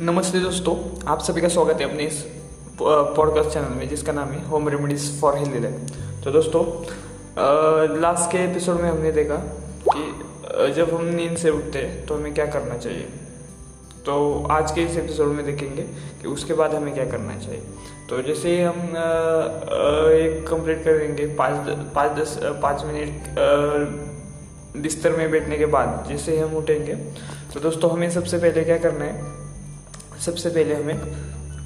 नमस्ते दोस्तों, आप सभी का स्वागत है अपने इस पॉडकास्ट चैनल में, जिसका नाम है home remedies for healthy life तो दोस्तों लास्ट के एपिसोड में हमने देखा कि जब हम नींद से उठते हैं तो हमें क्या करना चाहिए? तो आज के इस एपिसोड में देखेंगे कि उसके बाद हमें क्या करना चाहिए। तो जैसे ही हम एक कंप्लीट करेंगे, पाँच पाँच दस पाँच मिनट बिस्तर में बैठने के बाद जैसे हम उठेंगे तो दोस्तों, हमें सबसे पहले क्या करना है सबसे पहले हमें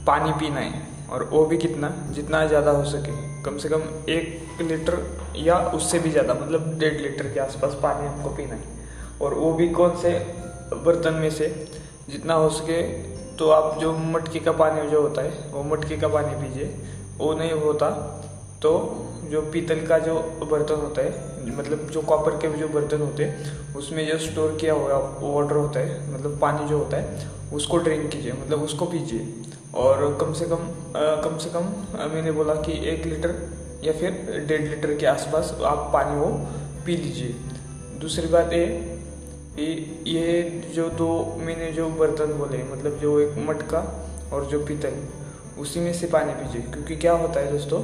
पानी पीना है और वो भी कितना, जितना ज़्यादा हो सके। कम से कम एक लीटर या उससे भी ज़्यादा मतलब डेढ़ लीटर के आसपास पानी हमको पीना है। और वो भी कौन से बर्तन में से, जितना हो सके तो आप जो मटके का पानी जो होता है, वो मटके का पानी पीजिए। वो नहीं होता तो जो पीतल का जो बर्तन होता है मतलब जो कॉपर के जो बर्तन होते हैं उसमें जो स्टोर किया हुआ वाटर होता है मतलब पानी जो होता है उसको ड्रिंक कीजिए मतलब उसको पीजिए। और कम से कम अ, कम से कम मैंने बोला कि एक लीटर या फिर डेढ़ लीटर के आसपास आप पानी वो पी लीजिए। दूसरी बात ये ये जो दो मैंने जो बर्तन बोले मतलब जो एक मटका और जो पीतल उसी में से पानी पीजिए क्योंकि क्या होता है दोस्तों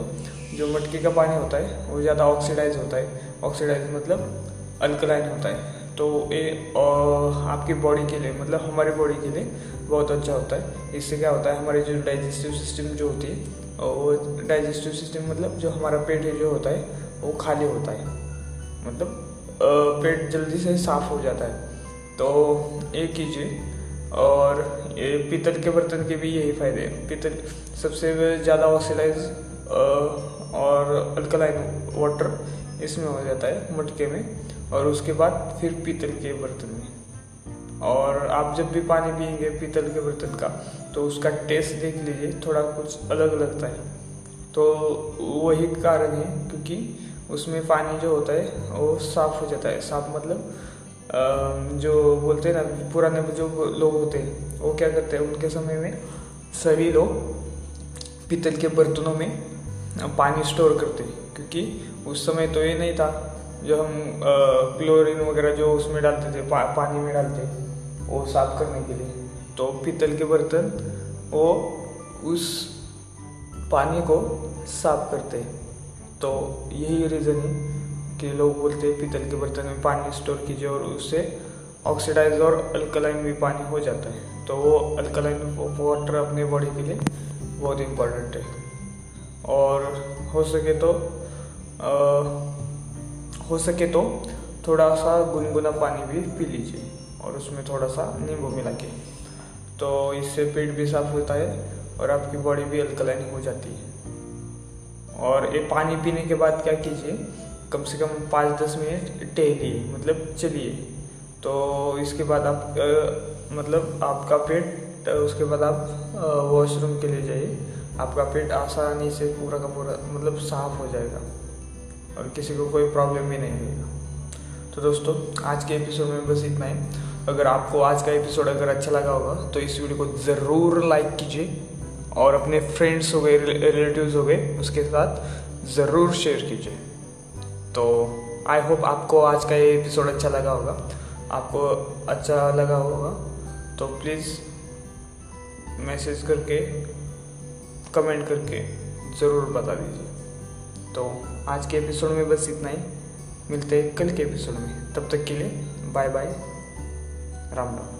जो मटके का पानी होता है, वो ज़्यादा ऑक्सीडाइज होता है। ऑक्सीडाइज मतलब अल्कलाइन होता है। तो ये आपकी बॉडी के लिए मतलब हमारी बॉडी के लिए बहुत अच्छा होता है। इससे क्या होता है, हमारे जो डाइजेस्टिव सिस्टम जो होती है वो डाइजेस्टिव सिस्टम मतलब जो हमारा पेट है जो होता है, वो खाली होता है। मतलब पेट जल्दी से साफ़ हो जाता है। तो ये कीजिए, और ये पीतल के बर्तन के भी यही फ़ायदे हैं। पीतल सबसे ज़्यादा ऑक्सीडाइज और अल्कलाइन वाटर इसमें हो जाता है, मटके में। और उसके बाद फिर पीतल के बर्तन में। और आप जब भी पानी पियेंगे पीतल के बर्तन का तो उसका टेस्ट देख लीजिए, थोड़ा कुछ अलग लगता है। तो वही कारण है, क्योंकि उसमें पानी जो होता है, वो साफ़ हो जाता है। साफ़ मतलब जो बोलते हैं ना, पुराने जो लोग होते हैं, वो क्या करते हैं, उनके समय में सभी लोग पीतल के बर्तनों में पानी स्टोर करते क्योंकि उस समय तो ये नहीं था। जो हम क्लोरीन वगैरह जो उसमें डालते थे पा, पानी में डालते वो साफ़ करने के लिए। तो पीतल के बर्तन वो उस पानी को साफ़ करते तो यही रीज़न है कि लोग बोलते हैं पीतल के बर्तन में पानी स्टोर कीजिए और उससे ऑक्सीडाइज और अल्कलाइन भी पानी हो जाता है। तो वो अल्कलाइन वाटर अपने बॉडी के लिए बहुत इम्पोर्टेंट है। और हो सके तो अ, हो सके तो थोड़ा सा गुनगुना पानी भी पी लीजिए और उसमें थोड़ा सा नींबू मिला के। तो इससे पेट भी साफ़ होता है और आपकी बॉडी भी अल्कलाइन हो जाती है। और ये पानी पीने के बाद क्या कीजिए कम से कम पाँच दस मिनट टहलिए मतलब चलिए। तो इसके बाद आप मतलब आपका पेट उसके बाद आप वॉशरूम के लिए जाइए। आपका पेट आसानी से पूरा का पूरा मतलब साफ़ हो जाएगा और किसी को कोई प्रॉब्लम भी नहीं होगा तो दोस्तों, आज के एपिसोड में बस इतना ही। अगर आपको आज का एपिसोड अगर अच्छा लगा होगा तो इस वीडियो को ज़रूर लाइक कीजिए और अपने फ्रेंड्स हो गए रिलेटिव्स हो गए, उसके साथ ज़रूर शेयर कीजिए। तो आई होप आपको आज का ये एपिसोड अच्छा लगा होगा। आपको अच्छा लगा होगा तो प्लीज़ मैसेज करके कमेंट करके ज़रूर बता दीजिए। तो आज के एपिसोड में बस इतना ही। मिलते हैं कल के एपिसोड में। तब तक के लिए बाय बाय। राम राम।